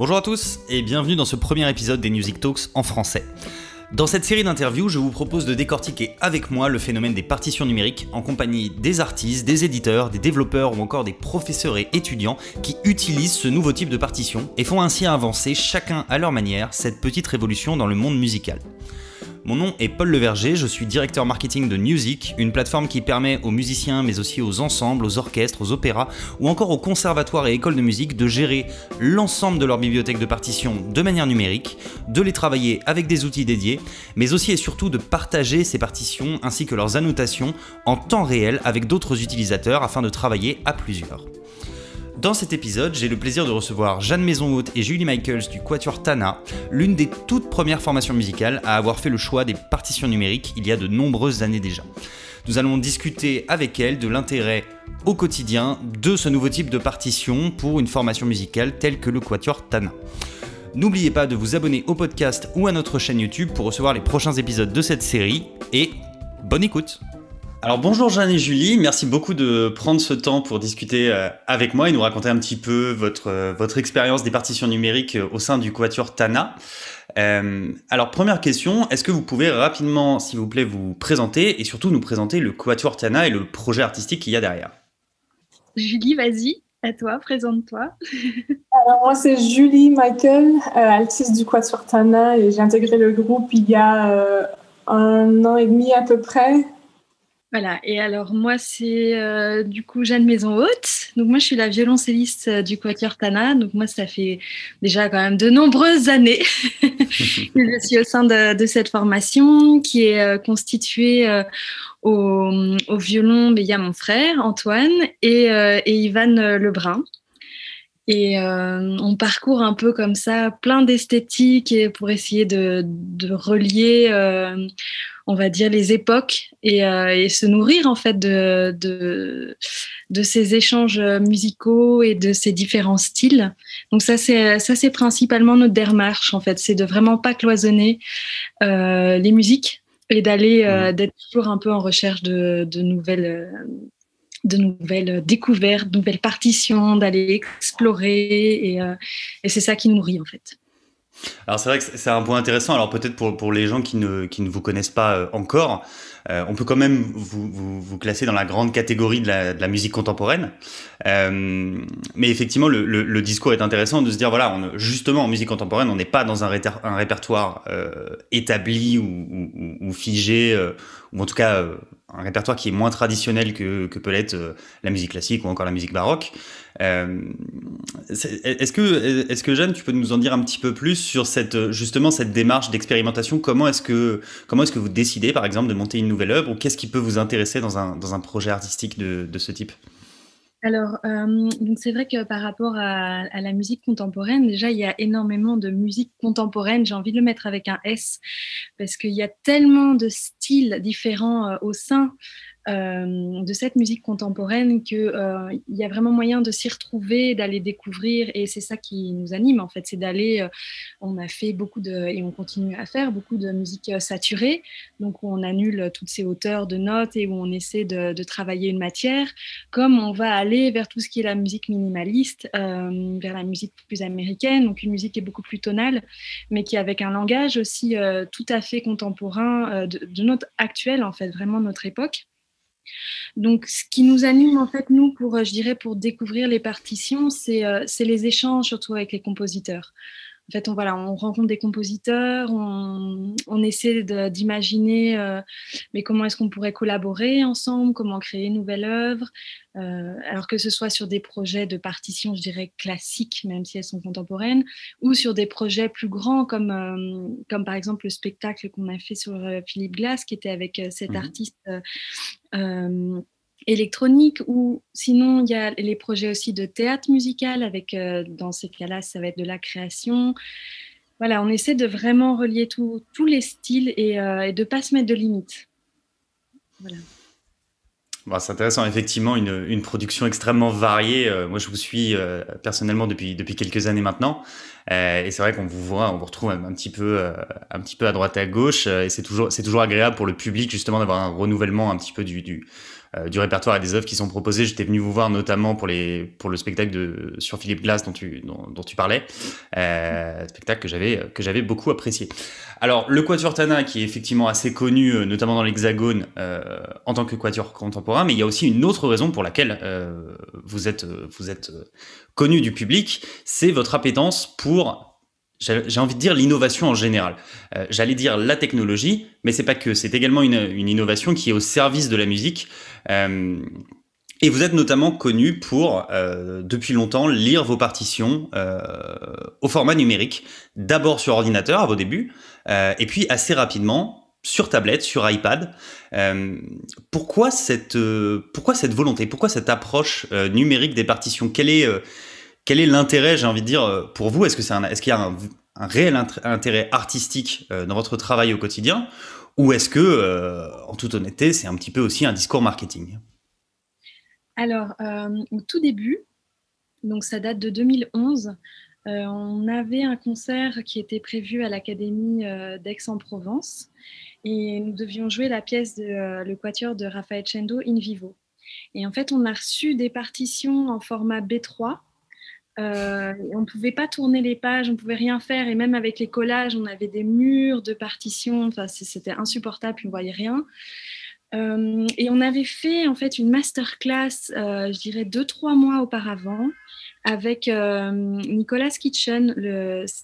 Bonjour à tous et bienvenue dans ce premier épisode des Music Talks en français. Dans cette série d'interviews, je vous propose de décortiquer avec moi le phénomène des partitions numériques en compagnie des artistes, des éditeurs, des développeurs ou encore des professeurs et étudiants qui utilisent ce nouveau type de partition et font ainsi avancer chacun à leur manière cette petite révolution dans le monde musical. Mon nom est Paul Leverger, je suis directeur marketing de Music, une plateforme qui permet aux musiciens mais aussi aux ensembles, aux orchestres, aux opéras ou encore aux conservatoires et écoles de musique de gérer l'ensemble de leur bibliothèque de partitions de manière numérique, de les travailler avec des outils dédiés, mais aussi et surtout de partager ces partitions ainsi que leurs annotations en temps réel avec d'autres utilisateurs afin de travailler à plusieurs. Dans cet épisode, j'ai le plaisir de recevoir Jeanne Maison-Haute et Julie Michaels du Quatuor Tana, l'une des toutes premières formations musicales à avoir fait le choix des partitions numériques il y a de nombreuses années déjà. Nous allons discuter avec elles de l'intérêt au quotidien de ce nouveau type de partition pour une formation musicale telle que le Quatuor Tana. N'oubliez pas de vous abonner au podcast ou à notre chaîne YouTube pour recevoir les prochains épisodes de cette série et bonne écoute alors bonjour Jeanne et Julie, merci beaucoup de prendre ce temps pour discuter euh, avec moi et nous raconter un petit peu votre, euh, votre expérience des partitions numériques euh, au sein du Quatuor Tana. alors première question, est-ce que vous pouvez rapidement, s'il vous plaît, vous présenter et surtout nous présenter le Quatuor Tana et le projet artistique qu'il y a derrière? Julie, vas-y, à toi, présente-toi. alors moi c'est Julie Michael, altiste du Quatuor Tana et j'ai intégré le groupe il y a un an et demi à peu près. Voilà, et alors moi c'est euh, du coup Jeanne Maison Haute. Donc moi je suis la violoncelliste euh, du Quatuor Tana. Donc moi ça fait déjà quand même de nombreuses années que je suis au sein de, cette formation qui est euh, constituée au, violon. Mais il y a mon frère Antoine et, et Ivan Lebrun. Et on parcourt un peu comme ça plein d'esthétiques pour essayer de relier on va dire, les époques et, euh, se nourrir en fait de, de, ces échanges musicaux et de ces différents styles. Donc ça, c'est ça, c'est principalement notre démarche en fait, c'est de vraiment pas cloisonner euh, les musiques et d'aller euh, mmh. d'être toujours un peu en recherche de, nouvelles de nouvelles découvertes, de nouvelles partitions, d'aller explorer et, et c'est ça qui nourrit en fait. Alors c'est vrai que c'est un point intéressant. Alors peut-être pour, pour les gens qui ne, qui ne vous connaissent pas euh, encore, euh, on peut quand même vous, vous, classer dans la grande catégorie de la, de musique contemporaine. Euh, mais effectivement, le, le, discours est intéressant de se dire, voilà, on, justement en musique contemporaine, on n'est pas dans un, répertoire établi ou, ou, ou figé, ou en tout cas un répertoire qui est moins traditionnel que, que peut l'être la musique classique ou encore la musique baroque. Euh, est-ce que, est-ce que Jeanne, tu peux nous en dire un petit peu plus sur cette, justement cette démarche d'expérimentation? Comment est-ce que, est-ce que vous décidez, par exemple, de monter une nouvelle œuvre ou qu'est-ce qui peut vous intéresser dans un, dans un projet artistique de, de ce type? Alors, euh, c'est vrai que par rapport à, la musique contemporaine, déjà, il y a énormément de musique contemporaine. J'ai envie de le mettre avec un S parce qu'il y a tellement de styles différents euh, au sein euh, de cette musique contemporaine qu'il euh, y a vraiment moyen de s'y retrouver, d'aller découvrir. Et c'est ça qui nous anime, en fait, c'est d'aller. Euh, on a fait beaucoup de, et on continue à faire beaucoup de musique saturée, donc on annule toutes ces hauteurs de notes et où on essaie de, travailler une matière, comme on va aller vers tout ce qui est la musique minimaliste, vers la musique plus américaine, donc une musique qui est beaucoup plus tonale, mais qui avec un langage aussi tout à fait contemporain de, de notre actuel, en fait, vraiment notre époque. Donc, ce qui nous anime, en fait, nous, pour, euh, je dirais, pour découvrir les partitions, euh, c'est les échanges, surtout avec les compositeurs. En fait, on, voilà, on rencontre des compositeurs, on, on essaie d'imaginer euh, mais comment est-ce qu'on pourrait collaborer ensemble, comment créer une nouvelle œuvre, euh, alors que ce soit sur des projets de partition, je dirais classiques, même si elles sont contemporaines, ou sur des projets plus grands, comme, euh, comme par exemple le spectacle qu'on a fait sur Philippe Glass, qui était avec cet mmh artiste électronique ou sinon il y a les projets aussi de théâtre musical avec euh, dans ces cas-là ça va être de la création voilà on essaie de vraiment relier tous les styles et, euh, de pas se mettre de limites voilà. c'est intéressant, effectivement, une, une, production extrêmement variée. Euh, moi, je vous suis personnellement depuis, depuis quelques années maintenant. et c'est vrai qu'on vous voit, on vous retrouve un, petit peu, un petit peu à droite et à gauche. et c'est toujours, c'est toujours agréable pour le public, justement, d'avoir un renouvellement un petit peu du, du répertoire et des œuvres qui sont proposées. J'étais venu vous voir notamment pour, les, pour le spectacle de, sur Philippe Glass dont tu, dont, tu parlais, spectacle que j'avais, beaucoup apprécié. Alors, le Quatuor Tana, qui est effectivement assez connu, notamment dans l'Hexagone, en tant que Quatuor contemporain, mais il y a aussi une autre raison pour laquelle vous êtes, vous êtes connu du public, c'est votre appétence pour j'ai envie de dire l'innovation en général. Euh, j'allais dire la technologie, mais c'est pas que. C'est également une, innovation qui est au service de la musique. Euh, et vous êtes notamment connu pour, euh, depuis longtemps, lire vos partitions au format numérique, d'abord sur ordinateur à vos débuts, et puis assez rapidement sur tablette, sur iPad. pourquoi cette, pourquoi cette volonté, pourquoi cette approche numérique des partitions? Quelle est quel est l'intérêt, j'ai envie de dire, euh, pour vous? Est-ce que c'est est-ce qu'il y a un, réel intérêt artistique euh, dans votre travail au quotidien, ou est-ce que, euh, en toute honnêteté, c'est un petit peu aussi un discours marketing? Alors, au tout début, donc ça date de 2011. on avait un concert qui était prévu à l'Académie d'Aix-en-Provence et nous devions jouer la pièce de le quatuor de Raphaël Chendo in vivo. Et en fait, on a reçu des partitions en format B3 euh, on ne pouvait pas tourner les pages, on ne pouvait rien faire. Et même avec les collages, on avait des murs de partitions. Enfin, c'était insupportable, on ne voyait rien. Euh, et on avait fait en fait une masterclass, euh, je dirais deux trois mois auparavant, avec euh, Nicolas Kitchen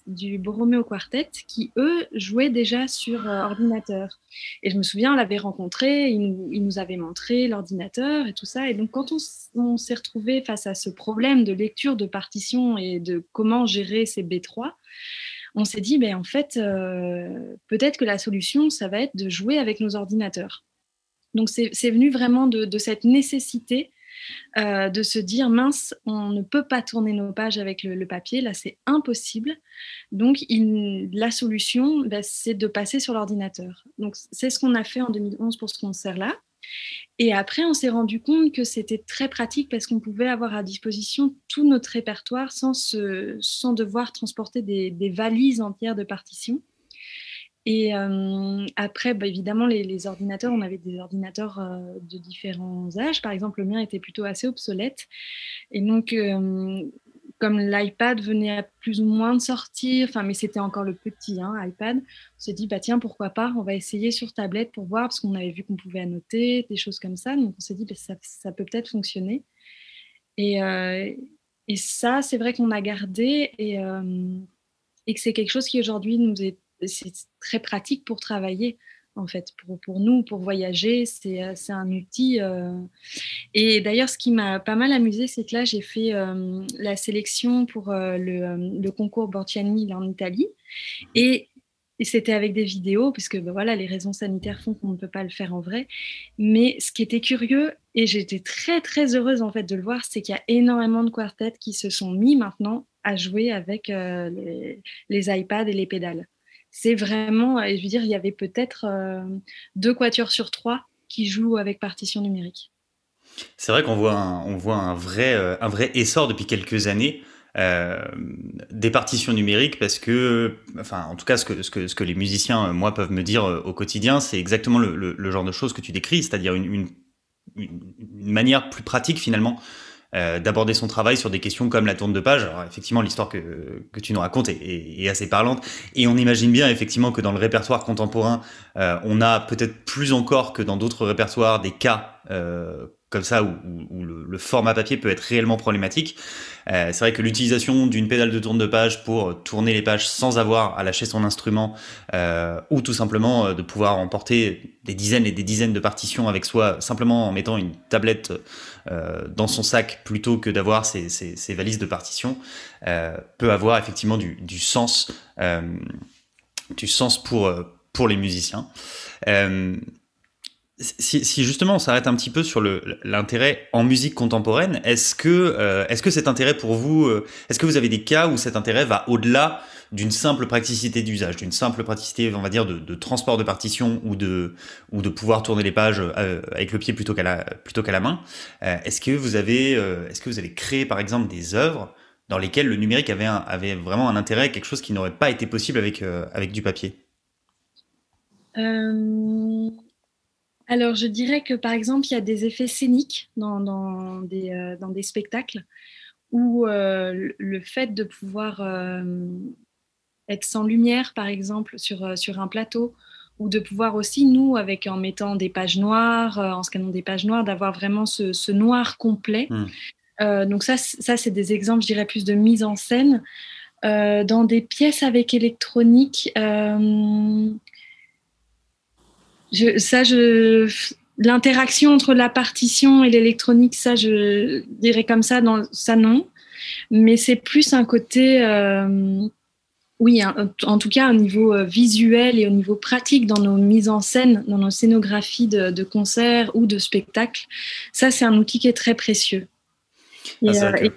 du Borromeo Quartet, qui eux jouaient déjà sur ordinateur. Et je me souviens, on l'avait rencontré, il nous, avait montré l'ordinateur et tout ça. Et donc quand on, s'est retrouvé face à ce problème de lecture de partition et de comment gérer ces B3, on s'est dit, ben, en fait, peut-être que la solution, ça va être de jouer avec nos ordinateurs. Donc c'est venu vraiment de, cette nécessité euh, de se dire mince, on ne peut pas tourner nos pages avec le, papier, là c'est impossible. Donc la solution, bah, c'est de passer sur l'ordinateur. Donc c'est ce qu'on a fait en 2011 pour ce concert-là. Et après, on s'est rendu compte que c'était très pratique parce qu'on pouvait avoir à disposition tout notre répertoire sans, sans devoir transporter des valises entières de partitions. Et euh, après, bah, évidemment, les, ordinateurs, on avait des ordinateurs euh, de différents âges. Par exemple, le mien était plutôt assez obsolète. Et donc, euh, comme l'iPad venait à plus ou moins de sortir, enfin, mais c'était encore le petit hein, iPad, on s'est dit, bah, tiens, pourquoi pas, on va essayer sur tablette pour voir, parce qu'on avait vu qu'on pouvait annoter, des choses comme ça. Donc, on s'est dit, bah, ça, peut peut-être fonctionner. Et, ça, c'est vrai qu'on a gardé et que c'est quelque chose qui aujourd'hui nous est c'est très pratique pour travailler en fait, pour, pour nous, pour voyager, c'est euh, un outil. Euh. Et d'ailleurs, ce qui m'a pas mal amusé, c'est que là, j'ai fait euh, la sélection pour le, concours Borciani en Italie. Et, c'était avec des vidéos, puisque ben voilà, les raisons sanitaires font qu'on ne peut pas le faire en vrai. Mais ce qui était curieux, et j'étais très, très heureuse en fait de le voir, c'est qu'il y a énormément de quartets qui se sont mis maintenant à jouer avec les iPads et les pédales c'est vraiment, je veux dire, il y avait peut-être euh, deux quatuors sur trois qui jouent avec partition numérique. C'est vrai qu'on voit, un, on voit un, vrai, euh, un vrai essor depuis quelques années euh, des partitions numériques parce que, enfin, en tout cas, ce que, ce que, ce que les musiciens, moi, peuvent me dire au quotidien, c'est exactement le, genre de choses que tu décris, c'est-à-dire une, manière plus pratique finalement euh, d'aborder son travail sur des questions comme la tourne de page. Alors effectivement, l'histoire que, que tu nous racontes est, assez parlante, et on imagine bien effectivement que dans le répertoire contemporain, euh, on a peut-être plus encore que dans d'autres répertoires des cas euh, comme ça où, le, format papier peut être réellement problématique. C'est vrai que l'utilisation d'une pédale de tourne de page pour tourner les pages sans avoir à lâcher son instrument ou tout simplement de pouvoir emporter des dizaines et des dizaines de partitions avec soi simplement en mettant une tablette dans son sac plutôt que d'avoir ses, valises de partitions peut avoir effectivement du, sens, du sens pour, pour les musiciens. Si, justement on s'arrête un petit peu sur l'intérêt en musique contemporaine, est-ce que, euh, est-ce que cet intérêt pour vous, euh, est-ce que vous avez des cas où cet intérêt va au-delà d'une simple praticité d'usage, d'une simple praticité, on va dire, de, transport de partition ou de, ou de pouvoir tourner les pages euh, avec le pied plutôt qu'à la, plutôt qu'à la main Est-ce que vous avez, est-ce que vous créé par exemple des œuvres dans lesquelles le numérique avait, avait vraiment un intérêt, quelque chose qui n'aurait pas été possible avec, avec du papier? Alors, je dirais que par exemple, il y a des effets scéniques dans, dans, des, euh, dans des, spectacles où euh, le fait de pouvoir euh, être sans lumière, par exemple, sur, sur un plateau, ou de pouvoir aussi, nous, avec en mettant des pages noires, en scannant des pages noires, d'avoir vraiment ce, ce, noir complet. Mmh. donc ça, ça c'est des exemples, je dirais, plus de mise en scène. dans des pièces avec électronique, je, ça, je, l'interaction entre la partition et l'électronique, ça, je dirais comme ça, dans, ça non. Mais c'est plus un côté, euh, oui, en tout cas au niveau euh, visuel et au niveau pratique dans nos mises en scène, dans nos scénographies de, de concerts ou de spectacles. Ça, c'est un outil qui est très précieux. Et, ah, euh,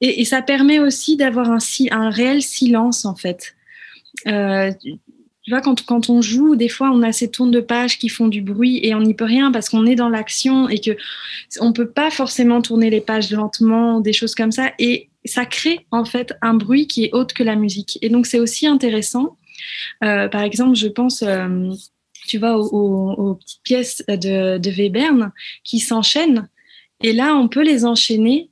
et, et, ça permet aussi d'avoir un, un réel silence, en fait. Euh, tu vois, quand, quand on joue, des fois, on a ces tours de page qui font du bruit et on n'y peut rien parce qu'on est dans l'action et que on peut pas forcément tourner les pages lentement, des choses comme ça. Et ça crée en fait un bruit qui est autre que la musique. Et donc, c'est aussi intéressant. Euh, par exemple, je pense, euh, tu vois, aux, petites pièces de, Webern qui s'enchaînent. Et là, on peut les enchaîner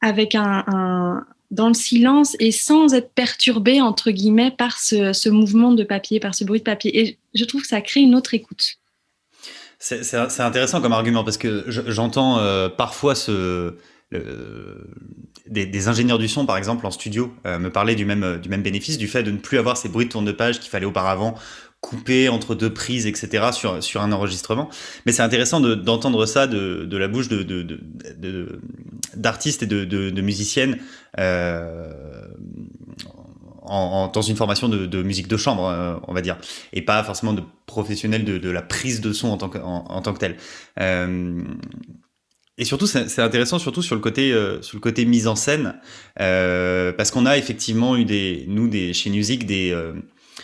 avec un, dans le silence et sans être perturbé, entre guillemets, par ce, mouvement de papier, par ce bruit de papier. Et je trouve que ça crée une autre écoute. C'est intéressant comme argument parce que j'entends euh, parfois ce, des, ingénieurs du son, par exemple, en studio, euh, me parler du même, du même bénéfice, du fait de ne plus avoir ces bruits de tourne de page qu'il fallait auparavant couper entre deux prises, etc. sur, sur un enregistrement. Mais c'est intéressant d'entendre ça de, de, la bouche d'artistes de, de, et de, musiciennes euh, en, dans une formation de, musique de chambre, euh, on va dire, et pas forcément de professionnels de, la prise de son en tant que, tant que tel. Euh, et surtout, c'est intéressant surtout sur le côté euh, sur le côté mise en scène, euh, parce qu'on a effectivement eu des nous des chez Music des euh,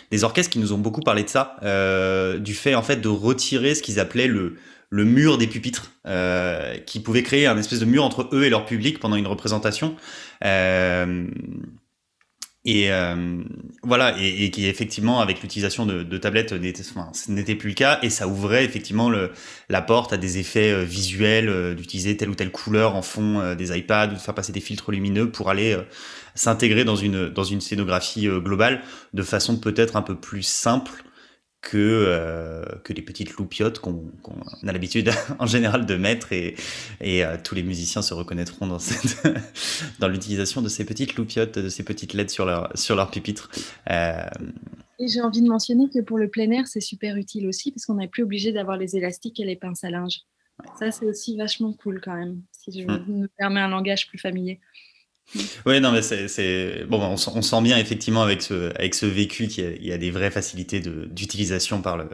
des orchestres qui nous ont beaucoup parlé de ça, du fait en fait de retirer ce qu'ils appelaient le, le mur des pupitres, qui pouvait créer un espèce de mur entre eux et leur public pendant une représentation. Et voilà, et, qui effectivement, avec l'utilisation de, de, tablettes, n'était plus le cas, et ça ouvrait effectivement le, la porte à des effets euh, visuels, euh, d'utiliser telle ou telle couleur en fond des iPads, ou de faire passer des filtres lumineux pour aller s'intégrer dans une, dans une scénographie globale de façon peut-être un peu plus simple que, euh, que les petites loupiottes qu'on a l'habitude en général de mettre et, et euh, tous les musiciens se reconnaîtront dans, cette dans l'utilisation de ces petites loupiottes, de ces petites lettres sur leur, sur leur pupitre. Euh... Et j'ai envie de mentionner que pour le plein air, c'est super utile aussi parce qu'on n'est plus obligé d'avoir les élastiques et les pinces à linge. Ça, c'est aussi vachement cool quand même, si je mmh. me permets un langage plus familier. Oui, non, mais c'est bon, on, sent bien effectivement avec ce avec ce vécu qu'il y, a des vraies facilités d'utilisation par le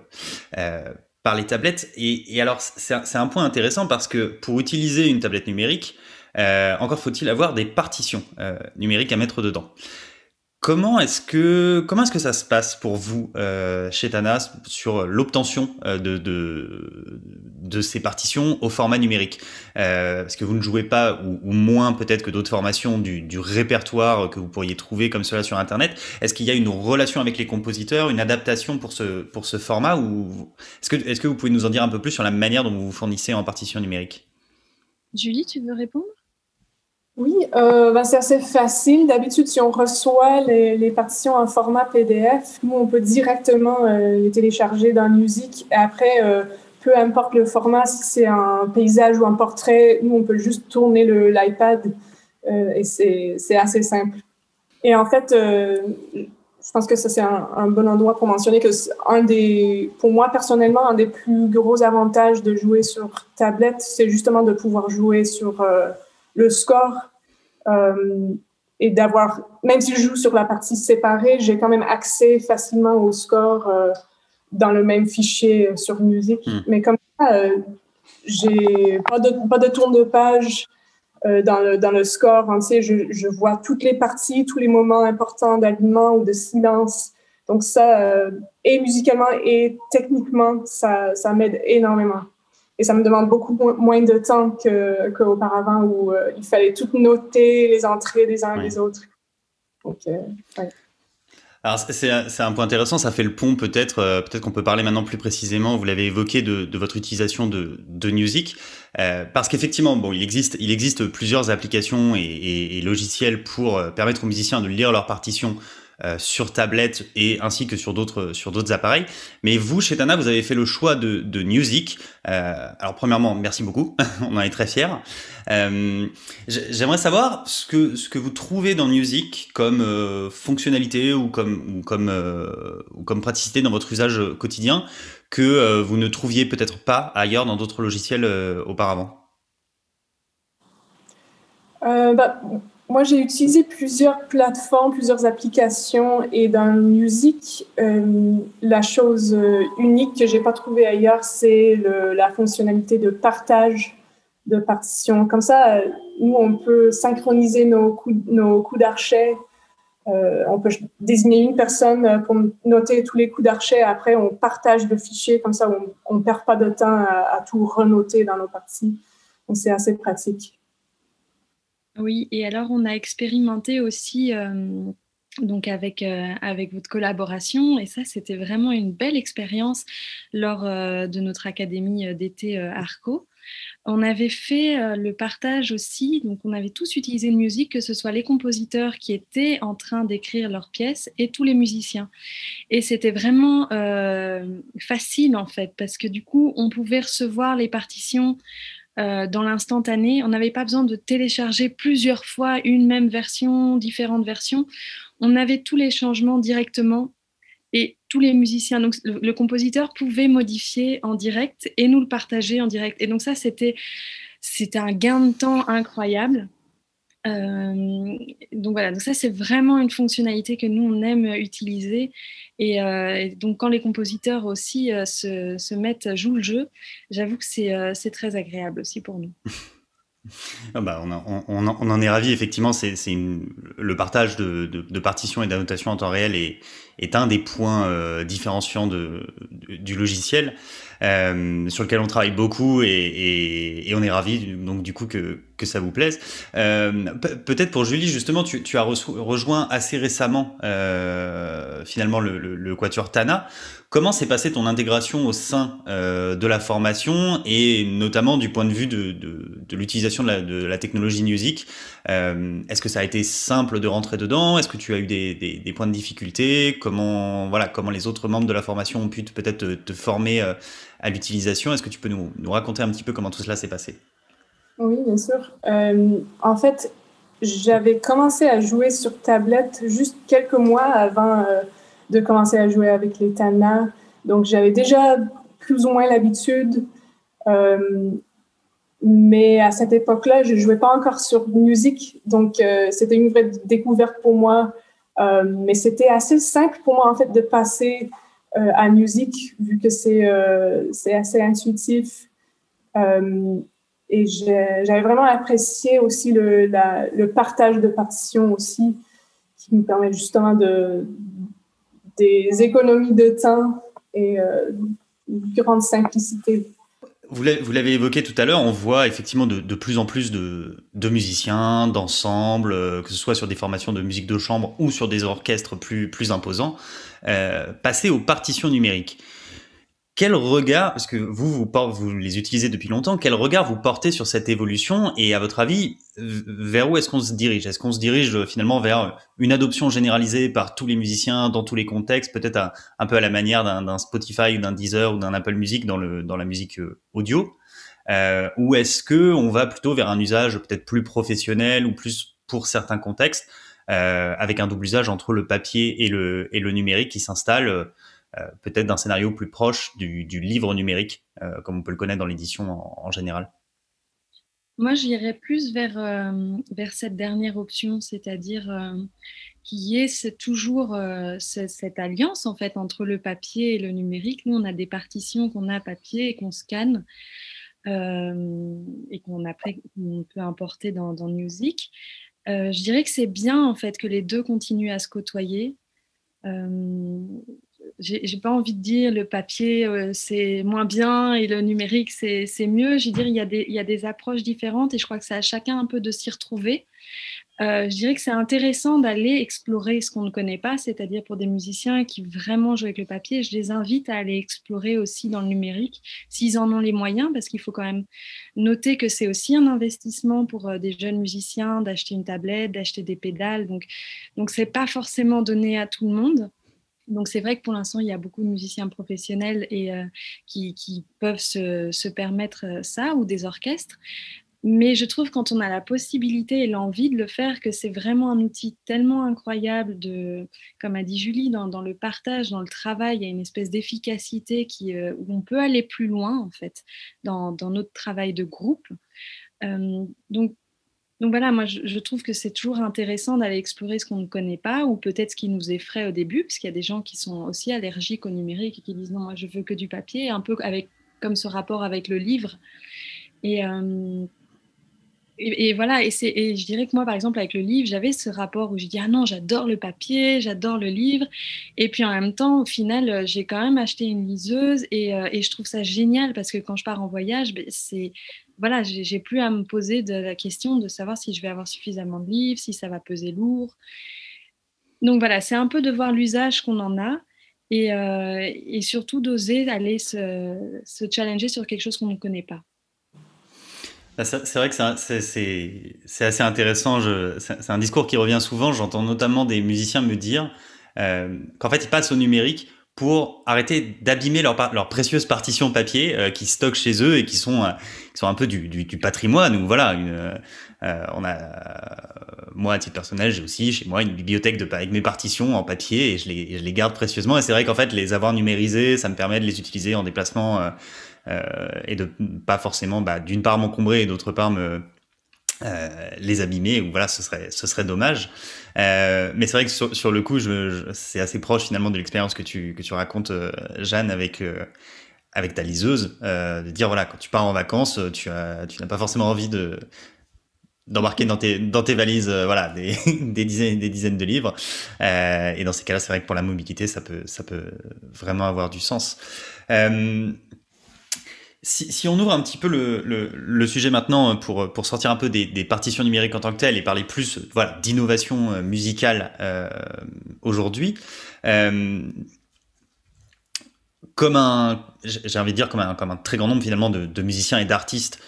euh, par les tablettes. Et, et alors c'est un point intéressant parce que pour utiliser une tablette numérique, euh, encore faut-il avoir des partitions euh, numériques à mettre dedans. Comment est-ce que comment est-ce que ça se passe pour vous euh, chez Tanas sur l'obtention euh, de, de, de ces partitions au format numérique? Euh, Parce que vous ne jouez pas ou, moins peut-être que d'autres formations du, du, répertoire que vous pourriez trouver comme cela sur Internet. Est-ce qu'il y a une relation avec les compositeurs, une adaptation pour ce pour ce format ou est-ce que est-ce que vous pouvez nous en dire un peu plus sur la manière dont vous vous fournissez en partition numérique? Julie, tu veux répondre? Oui, euh, ben c'est assez facile. D'habitude, si on reçoit les, les, partitions en format PDF, nous, on peut directement euh, les télécharger dans Music. Après, euh, peu importe le format, si c'est un paysage ou un portrait, nous, on peut juste tourner l'iPad euh, et c'est assez simple. Et en fait, euh, je pense que ça, c'est un, un, bon endroit pour mentionner que un des, pour moi, personnellement, un des plus gros avantages de jouer sur tablette, c'est justement de pouvoir jouer sur euh, le score euh, et d'avoir, même si je joue sur la partie séparée, j'ai quand même accès facilement au score euh, dans le même fichier sur musique. Mm. Mais comme ça, euh, j'ai pas de, pas de tour de page euh, dans, le, dans le score entier. Je, je, vois toutes les parties, tous les moments importants d'alignement ou de silence. Donc ça, euh, et musicalement et techniquement, ça, ça m'aide énormément. Et ça me demande beaucoup moins de temps qu'auparavant où euh, il fallait tout noter, les entrées des uns et des autres. Donc, euh, ouais. Alors c'est un point intéressant, ça fait le pont peut-être, euh, peut-être qu'on peut parler maintenant plus précisément, vous l'avez évoqué, de, de, votre utilisation de, de Music, euh, parce qu'effectivement, bon, il existe, il existe plusieurs applications et, et, et logiciels pour permettre aux musiciens de lire leurs partitions euh, sur tablette et ainsi que sur d'autres sur d'autres appareils. Mais vous, chez Tana, vous avez fait le choix de, Music. Euh, alors premièrement, merci beaucoup, on en est très fiers. Euh, J'aimerais savoir ce que ce que vous trouvez dans Music comme fonctionnalité ou comme comme comme praticité dans votre usage quotidien que vous ne trouviez peut-être pas ailleurs dans d'autres logiciels auparavant? Bah moi, j'ai utilisé plusieurs plateformes, plusieurs applications et dans Music, euh, la chose euh, unique que j'ai pas trouvée ailleurs, c'est la fonctionnalité de partage de partitions. Comme ça, euh, nous, on peut synchroniser nos coups, nos d'archet. On peut désigner une personne pour noter tous les coups d'archet. Après, on partage le fichier. Comme ça, on ne perd pas de temps à, à tout renoter dans nos parties. Donc, c'est assez pratique. Oui, et alors on a expérimenté aussi euh, donc avec, euh, avec votre collaboration, et ça c'était vraiment une belle expérience lors euh, de notre académie d'été Arco. On avait fait le partage aussi, donc on avait tous utilisé une musique, que ce soit les compositeurs qui étaient en train d'écrire leurs pièces et tous les musiciens. Et c'était vraiment facile en fait, parce que du coup on pouvait recevoir les partitions euh, dans l'instantané. On n'avait pas besoin de télécharger plusieurs fois une même version, différentes versions. On avait tous les changements directement et tous les musiciens. Donc le, compositeur pouvait modifier en direct et nous le partager en direct. Et donc ça, c'était c'était un gain de temps incroyable. Euh, donc voilà, donc ça c'est vraiment une fonctionnalité que nous on aime utiliser euh, et, donc, quand les compositeurs aussi euh, se, mettent, jouent le jeu, j'avoue que c'est euh, très agréable aussi pour nous. Ah bah on, on, en est ravi effectivement. Le partage de, de, partitions et d'annotations en temps réel est, est un des points euh, différenciants de, du logiciel euh, sur lequel on travaille beaucoup et, et, et, on est ravi donc du coup que, que ça vous plaise. Euh, Peut-être pour Julie justement, tu, tu as rejoint assez récemment euh, finalement le, le, le, Quatuor Tana. Comment s'est passée ton intégration au sein euh, de la formation et notamment du point de vue de, de, de l'utilisation de de la technologie musique? Euh, Est-ce que ça a été simple de rentrer dedans? Est-ce que tu as eu des, des, des points de difficulté? Comment, voilà, comment les autres membres de la formation ont pu peut-être te, te, former euh, à l'utilisation? Est-ce que tu peux nous, nous, raconter un petit peu comment tout cela s'est passé? Oui, bien sûr. Euh, en fait, j'avais commencé à jouer sur tablette juste quelques mois avant euh, de commencer à jouer avec les Tana. Donc, j'avais déjà plus ou moins l'habitude. Euh, mais à cette époque-là, je ne jouais pas encore sur musique. Donc, c'était une vraie découverte pour moi mais c'était assez simple pour moi, en fait, de passer à musique, vu que c'est assez intuitif. Et j'avais vraiment apprécié aussi le, partage de partitions aussi, qui me permet justement de, des économies de temps et une grande simplicité. Vous l'avez évoqué tout à l'heure, on voit effectivement de, plus en plus de, musiciens, d'ensembles, euh, que ce soit sur des formations de musique de chambre ou sur des orchestres plus, plus imposants, euh, passer aux partitions numériques. Quel regard, parce que vous, vous, vous les utilisez depuis longtemps, quel regard vous portez sur cette évolution et à votre avis, vers où est-ce qu'on se dirige? Est-ce qu'on se dirige euh, finalement vers une adoption généralisée par tous les musiciens dans tous les contextes, peut-être un peu à la manière d'un Spotify ou d'un Deezer ou d'un Apple Music dans, le, dans la musique euh, audio? Euh, Ou est-ce que on va plutôt vers un usage peut-être plus professionnel ou plus pour certains contextes, euh, avec un double usage entre le papier et le, et le numérique qui s'installe euh, peut-être d'un scénario plus proche du, livre numérique, euh, comme on peut le connaître dans l'édition en, général Moi, j'irais plus vers, euh, vers cette dernière option, c'est-à-dire euh, qu'il y ait toujours euh, cette alliance en fait entre le papier et le numérique. Nous, on a des partitions qu'on a papier et qu'on scanne. Euh, et qu'on on peut importer dans, dans Music. Euh, je dirais que c'est bien en fait que les deux continuent à se côtoyer. Euh, j'ai pas envie de dire le papier euh, c'est moins bien et le numérique c'est mieux. Je dire, il y, a des, il y a des approches différentes et je crois que c'est à chacun un peu de s'y retrouver. je dirais que c'est intéressant d'aller explorer ce qu'on ne connaît pas, c'est-à-dire pour des musiciens qui vraiment jouent avec le papier, je les invite à aller explorer aussi dans le numérique, s'ils en ont les moyens, parce qu'il faut quand même noter que c'est aussi un investissement pour des jeunes musiciens d'acheter une tablette, d'acheter des pédales, donc donc c'est pas forcément donné à tout le monde. Donc c'est vrai que pour l'instant, il y a beaucoup de musiciens professionnels et qui, qui, peuvent se, permettre ça ou des orchestres. Mais je trouve quand on a la possibilité et l'envie de le faire, que c'est vraiment un outil tellement incroyable de, comme a dit Julie, dans, le partage, dans le travail, il y a une espèce d'efficacité qui, euh, où on peut aller plus loin en fait dans, notre travail de groupe. Euh, donc, donc voilà, moi je, trouve que c'est toujours intéressant d'aller explorer ce qu'on ne connaît pas ou peut-être ce qui nous effraie au début, parce qu'il y a des gens qui sont aussi allergiques au numérique et qui disent non, moi je veux que du papier, un peu avec comme ce rapport avec le livre. Et, euh, voilà, et, et, je dirais que moi, par exemple, avec le livre, j'avais ce rapport où je dis, ah non, j'adore le papier, j'adore le livre. Et puis en même temps, au final, j'ai quand même acheté une liseuse et, euh, et, je trouve ça génial parce que quand je pars en voyage, ben, c'est voilà, j'ai plus à me poser de la question de savoir si je vais avoir suffisamment de livres, si ça va peser lourd. Donc voilà, c'est un peu de voir l'usage qu'on en a et, euh, surtout d'oser aller se, se challenger sur quelque chose qu'on ne connaît pas. Bah, c'est vrai que c'est assez intéressant. C'est un discours qui revient souvent. J'entends notamment des musiciens me dire euh, qu'en fait, ils passent au numérique pour arrêter d'abîmer leurs leur précieuses partitions papier euh, qui stockent chez eux et qui sont, euh, qui sont un peu du, du, du patrimoine. Ou voilà, une, euh, on a, moi à titre personnel, j'ai aussi chez moi une bibliothèque de, avec mes partitions en papier et je les, je les garde précieusement. Et c'est vrai qu'en fait, les avoir numérisées, ça me permet de les utiliser en déplacement euh, et de pas forcément, bah, d'une part m'encombrer et d'autre part me euh, les abîmer ou voilà ce serait ce serait dommage. Euh, mais c'est vrai que sur, sur le coup je, c'est assez proche finalement de l'expérience que tu que tu racontes Jeanne avec avec ta liseuse de dire voilà quand tu pars en vacances tu as tu n'as pas forcément envie de d'embarquer dans tes dans tes valises voilà des, des dizaines des dizaines de livres. Et dans ces cas-là c'est vrai que pour la mobilité ça peut ça peut vraiment avoir du sens si, on ouvre un petit peu le, sujet maintenant euh, pour, pour sortir un peu des, partitions numériques en tant que telles et parler plus voilà, d'innovation euh, musicale euh, aujourd'hui, comme un, j'ai envie de dire comme un très grand nombre finalement de, musiciens et d'artistes,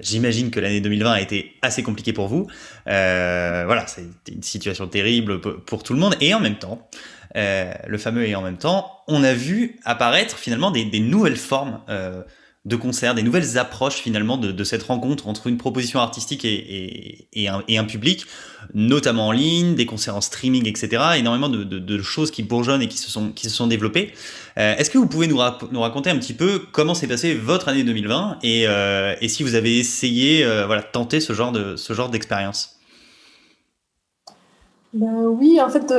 j'imagine que l'année 2020 a été assez compliquée pour vous. voilà, c'est une situation terrible pour tout le monde et en même temps, euh, le fameux et en même temps, on a vu apparaître finalement des, nouvelles formes euh, de concerts, des nouvelles approches finalement de, cette rencontre entre une proposition artistique et, un, public, notamment en ligne, des concerts en streaming, etc. Énormément de, choses qui bourgeonnent et qui se sont, qui se sont développées. Euh, est-ce que vous pouvez nous, raconter un petit peu comment s'est passée votre année 2020 et, si vous avez essayé, voilà, tenter ce genre de ce genre d'expérience? Ben oui, en fait,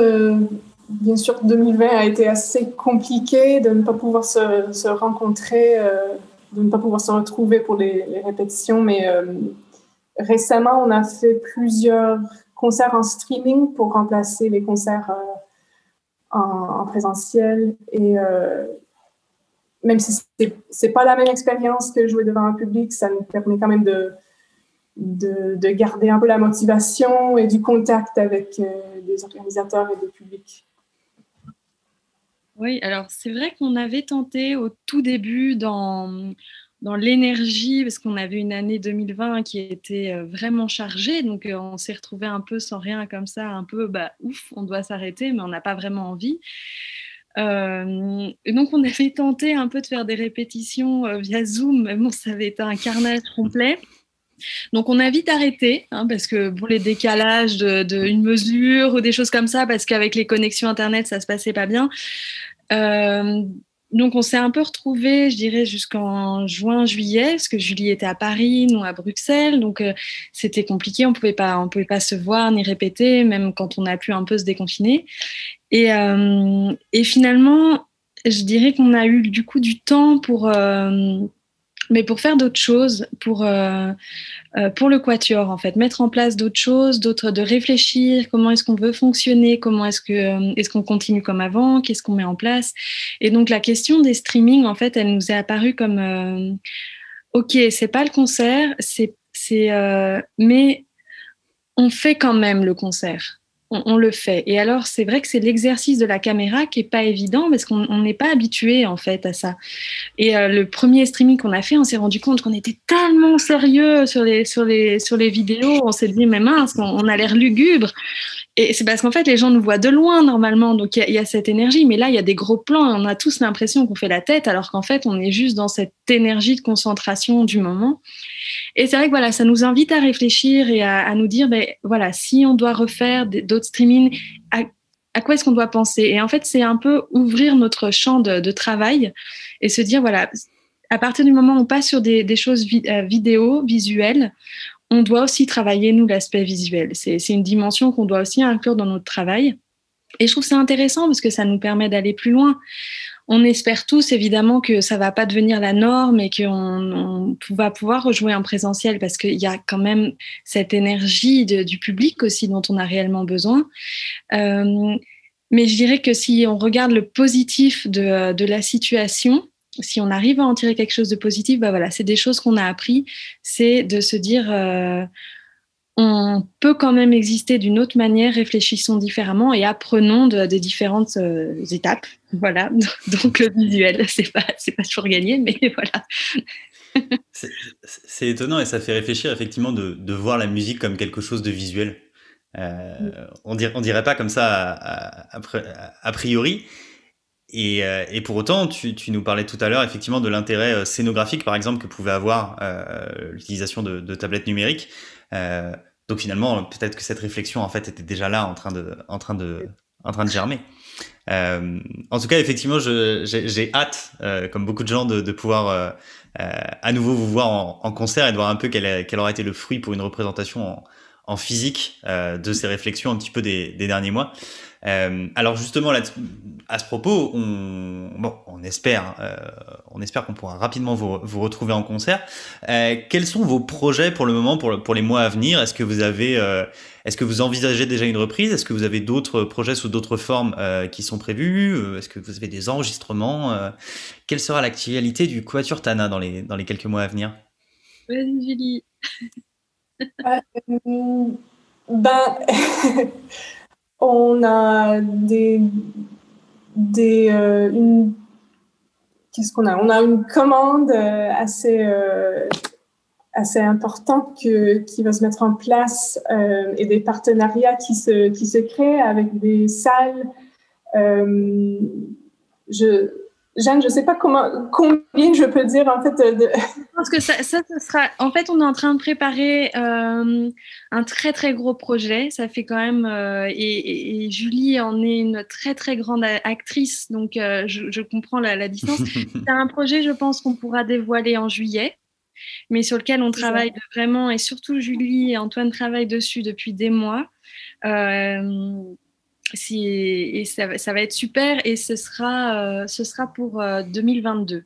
bien sûr, 2020 a été assez compliqué de ne pas pouvoir se, rencontrer, euh, de ne pas pouvoir se retrouver pour les, répétitions, mais euh, récemment, on a fait plusieurs concerts en streaming pour remplacer les concerts euh, en, en, présentiel. Et même si c'est pas la même expérience que jouer devant un public, ça nous permet quand même de, de, de garder un peu la motivation et du contact avec des organisateurs et des publics. Oui, alors c'est vrai qu'on avait tenté au tout début dans, l'énergie, parce qu'on avait une année 2020 qui était euh, vraiment chargée, donc euh, on s'est retrouvé un peu sans rien comme ça, un peu bah, ouf, on doit s'arrêter, mais on n'a pas vraiment envie. Euh, donc on avait tenté un peu de faire des répétitions via Zoom, mais bon, ça avait été un carnage complet. Donc on a vite arrêté, hein, parce que pour les décalages d'une mesure ou des choses comme ça, parce qu'avec les connexions Internet, ça se passait pas bien. Euh, donc on s'est un peu retrouvés, je dirais, jusqu'en juin, juillet, parce que Julie était à Paris, nous à Bruxelles, donc euh, c'était compliqué, on pouvait pas, on pouvait pas se voir ni répéter, même quand on a pu un peu se déconfiner. Et, euh, et finalement, je dirais qu'on a eu du coup du temps pour mais pour faire d'autres choses, pour, euh, euh, pour le quatuor, en fait, mettre en place d'autres choses, d'autres, de réfléchir, comment est-ce qu'on veut fonctionner, comment est-ce que, euh, est-ce qu'on continue comme avant, qu'est-ce qu'on met en place. Et donc, la question des streamings, en fait, elle nous est apparue comme, euh, OK, c'est pas le concert, c'est, c'est, mais on fait quand même le concert. On, le fait. Et alors, c'est vrai que c'est l'exercice de la caméra qui est pas évident parce qu'on n'est pas habitué en fait à ça. Et euh, le premier streaming qu'on a fait, on s'est rendu compte qu'on était tellement sérieux sur les sur les sur les vidéos. On s'est dit mais mince, on a l'air lugubre. Et c'est parce qu'en fait, les gens nous voient de loin normalement, donc il y, a cette énergie. Mais là, il y a des gros plans on a tous l'impression qu'on fait la tête, alors qu'en fait, on est juste dans cette énergie de concentration du moment. Et c'est vrai que voilà, ça nous invite à réfléchir et à, nous dire, ben voilà, si on doit refaire d'autres streamings, à, quoi est-ce qu'on doit penser? Et en fait, c'est un peu ouvrir notre champ de, travail et se dire, voilà, à partir du moment où on passe sur des, choses euh, vidéo, visuelles, on doit aussi travailler, nous, l'aspect visuel. C'est une dimension qu'on doit aussi inclure dans notre travail. Et je trouve ça intéressant parce que ça nous permet d'aller plus loin. On espère tous, évidemment, que ça va pas devenir la norme et qu'on va pouvoir rejouer en présentiel parce qu'il y a quand même cette énergie du public aussi dont on a réellement besoin. Euh, mais je dirais que si on regarde le positif de la situation, si on arrive à en tirer quelque chose de positif, bah voilà, c'est des choses qu'on a appris, c'est de se dire euh, on peut quand même exister d'une autre manière, réfléchissons différemment et apprenons des différentes euh, étapes. Voilà, donc le visuel, c'est pas c'est pas toujours gagné, mais voilà. c'est étonnant et ça fait réfléchir effectivement de, voir la musique comme quelque chose de visuel. Euh, on dirait, on dirait pas comme ça a priori, euh, et, pour autant, tu, nous parlais tout à l'heure effectivement de l'intérêt euh, scénographique, par exemple, que pouvait avoir euh, l'utilisation de, tablettes numériques. donc finalement, peut-être que cette réflexion en fait était déjà là, en train de, en train de, en train de germer. en tout cas, effectivement, j'ai hâte, comme beaucoup de gens, de, pouvoir à nouveau vous voir en, concert et de voir un peu quel, quel aura été le fruit pour une représentation en, physique de ces réflexions un petit peu des, des derniers mois. Euh, alors justement, là, à ce propos, on, bon, on espère, euh, on espère qu'on pourra rapidement vous, vous, retrouver en concert. Euh, quels sont vos projets pour le moment, pour, pour les mois à venir? Est-ce que vous avez, euh, est-ce que vous envisagez déjà une reprise? Est-ce que vous avez d'autres projets sous d'autres formes euh, qui sont prévus? Est-ce que vous avez des enregistrements Quelle sera l'actualité du Quatuor Tana dans les, dans les quelques mois à venir? Vas-y, Julie. ben. on a des, des euh, une, qu'est-ce qu'on a? On a une commande euh, assez euh, assez importante que, qui va se mettre en place et des partenariats qui se qui se créent avec des salles. je Jeanne, je ne sais pas comment, combien je peux dire en fait. De... Je pense que ça, ça, sera. En fait, on est en train de préparer euh, un très très gros projet. Ça fait quand même. Euh, et, Julie en est une très très grande actrice, donc euh, je, comprends la, distance. C'est un projet, je pense, qu'on pourra dévoiler en juillet, mais sur lequel on travaille vraiment, et surtout Julie et Antoine travaillent dessus depuis des mois et ça, va être super et ce sera, euh, ce sera pour 2022. Euh,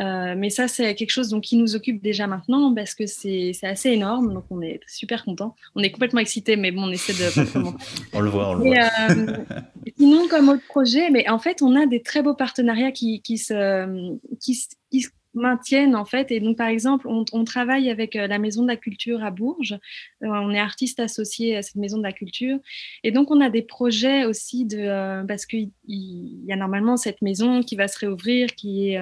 euh, mais ça, c'est quelque chose donc, qui nous occupe déjà maintenant parce que c'est assez énorme. Donc, on est super content. On est complètement excités, mais bon, on essaie de. on le voit, on le voit. sinon, comme autre projet, mais en fait, on a des très beaux partenariats qui, qui, se, qui, qui, maintiennent en fait. Et donc, par exemple, on, travaille avec euh, la Maison de la Culture à Bourges. Euh, on est artiste associé à cette Maison de la Culture. Et donc, on a des projets aussi de euh, parce qu'il y a normalement cette maison qui va se réouvrir, qui est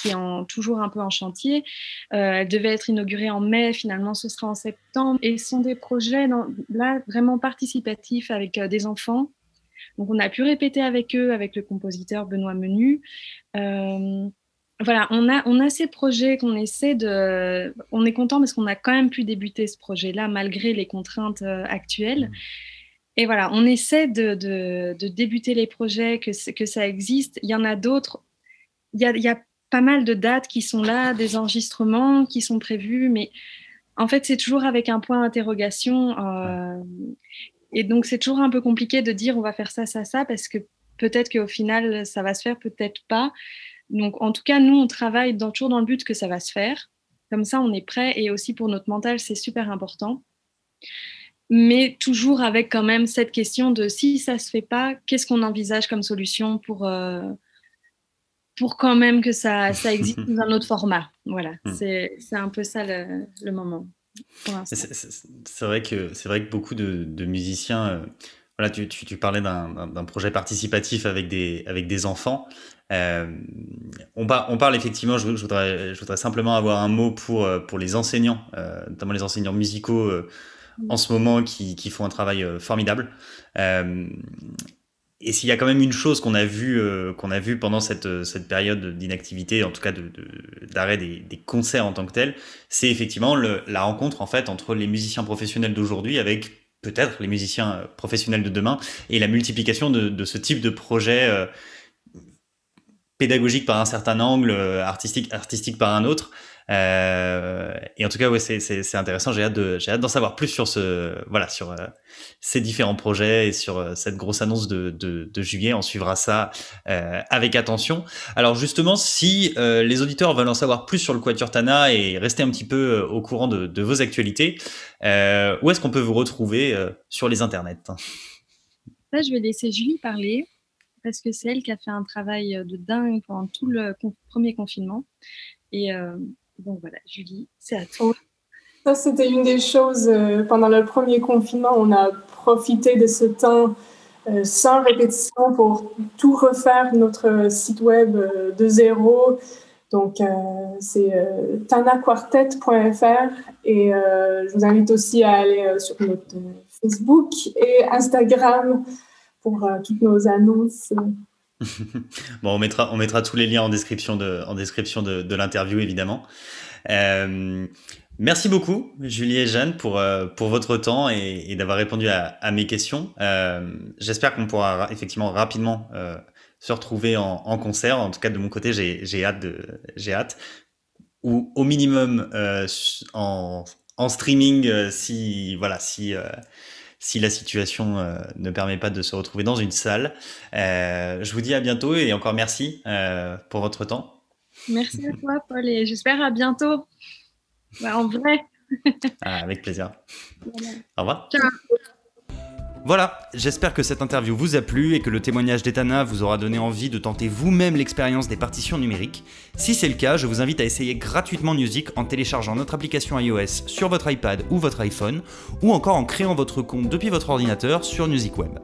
qui est toujours un peu en chantier. elle devait être inaugurée en mai. Finalement, ce sera en septembre. Et ce sont des projets là vraiment participatifs avec des enfants. Donc, on a pu répéter avec eux, avec le compositeur Benoît Menu voilà, on a, on a ces projets qu'on essaie de. On est content parce qu'on a quand même pu débuter ce projet-là malgré les contraintes euh, actuelles. Mmh. Et voilà, on essaie de, de, débuter les projets, que, que ça existe. Il y en a d'autres. Il y a, il y a pas mal de dates qui sont là, des enregistrements qui sont prévus, mais en fait, c'est toujours avec un point d'interrogation. Euh, et donc, c'est toujours un peu compliqué de dire on va faire ça, ça, ça, parce que peut-être qu'au final, ça va se faire, peut-être pas. Donc, en tout cas, nous, on travaille toujours dans le but que ça va se faire. Comme ça, on est prêt. Et aussi pour notre mental, c'est super important. Mais toujours avec quand même cette question de si ça ne se fait pas, qu'est-ce qu'on envisage comme solution pour, euh, pour quand même que ça, ça existe dans un autre format? Voilà, hmm. c'est un peu ça le, moment. C'est vrai que c'est vrai que beaucoup de, musiciens, voilà, tu, parlais d'un projet participatif avec des enfants. on, on, parle effectivement, je, voudrais, simplement avoir un mot pour, pour les enseignants, notamment les enseignants musicaux en ce moment qui, font un travail formidable. Et s'il y a quand même une chose qu'on a vu euh, qu'on a vu pendant cette, euh, période d'inactivité, en tout cas d'arrêt de, des, concerts en tant que tel, c'est effectivement la rencontre en fait entre les musiciens professionnels d'aujourd'hui avec peut-être les musiciens euh, professionnels de demain et la multiplication de, ce type de projet euh, pédagogique par un certain angle, artistique artistique par un autre. Euh, et en tout cas, ouais, c'est intéressant. J'ai hâte d'en savoir plus sur ce, voilà, sur euh, ces différents projets et sur euh, cette grosse annonce de, de, juillet. On suivra ça avec attention. Alors justement, si les auditeurs veulent en savoir plus sur le Quatuor Tana et rester un petit peu au courant de, vos actualités, où est-ce qu'on peut vous retrouver sur les internets? Là, je vais laisser Julie parler parce que c'est elle qui a fait un travail de dingue pendant tout le premier confinement. Et donc voilà, Julie, c'est à toi. Ça, c'était une des choses euh, pendant le premier confinement. On a profité de ce temps euh, sans répétition pour tout refaire notre site web euh, de zéro. Donc, c'est tanaquartet.fr et je vous invite aussi à aller sur notre Facebook et Instagram pour toutes nos annonces. bon, on mettra, on mettra tous les liens en description de, en description de, l'interview, évidemment. Euh, merci beaucoup, Julie et Jeanne, pour, euh, pour votre temps et, d'avoir répondu à, mes questions. Euh, J'espère qu'on pourra effectivement rapidement se retrouver en, concert. En tout cas, de mon côté, j'ai hâte. Hâte. Ou au minimum en, en streaming, si, voilà, si si la situation euh, ne permet pas de se retrouver dans une salle. Euh, je vous dis à bientôt et encore merci euh, pour votre temps. Merci à toi, Paul, et j'espère à bientôt. Bah, en vrai. ah, avec plaisir. Au revoir. Ciao. Voilà, j'espère que cette interview vous a plu et que le témoignage d'Etana vous aura donné envie de tenter vous-même l'expérience des partitions numériques. Si c'est le cas, je vous invite à essayer gratuitement Music en téléchargeant notre application iOS sur votre iPad ou votre iPhone, ou encore en créant votre compte depuis votre ordinateur sur Music Web.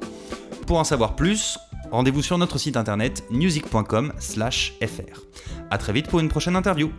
Pour en savoir plus, rendez-vous sur notre site internet music.com/fr. A très vite pour une prochaine interview.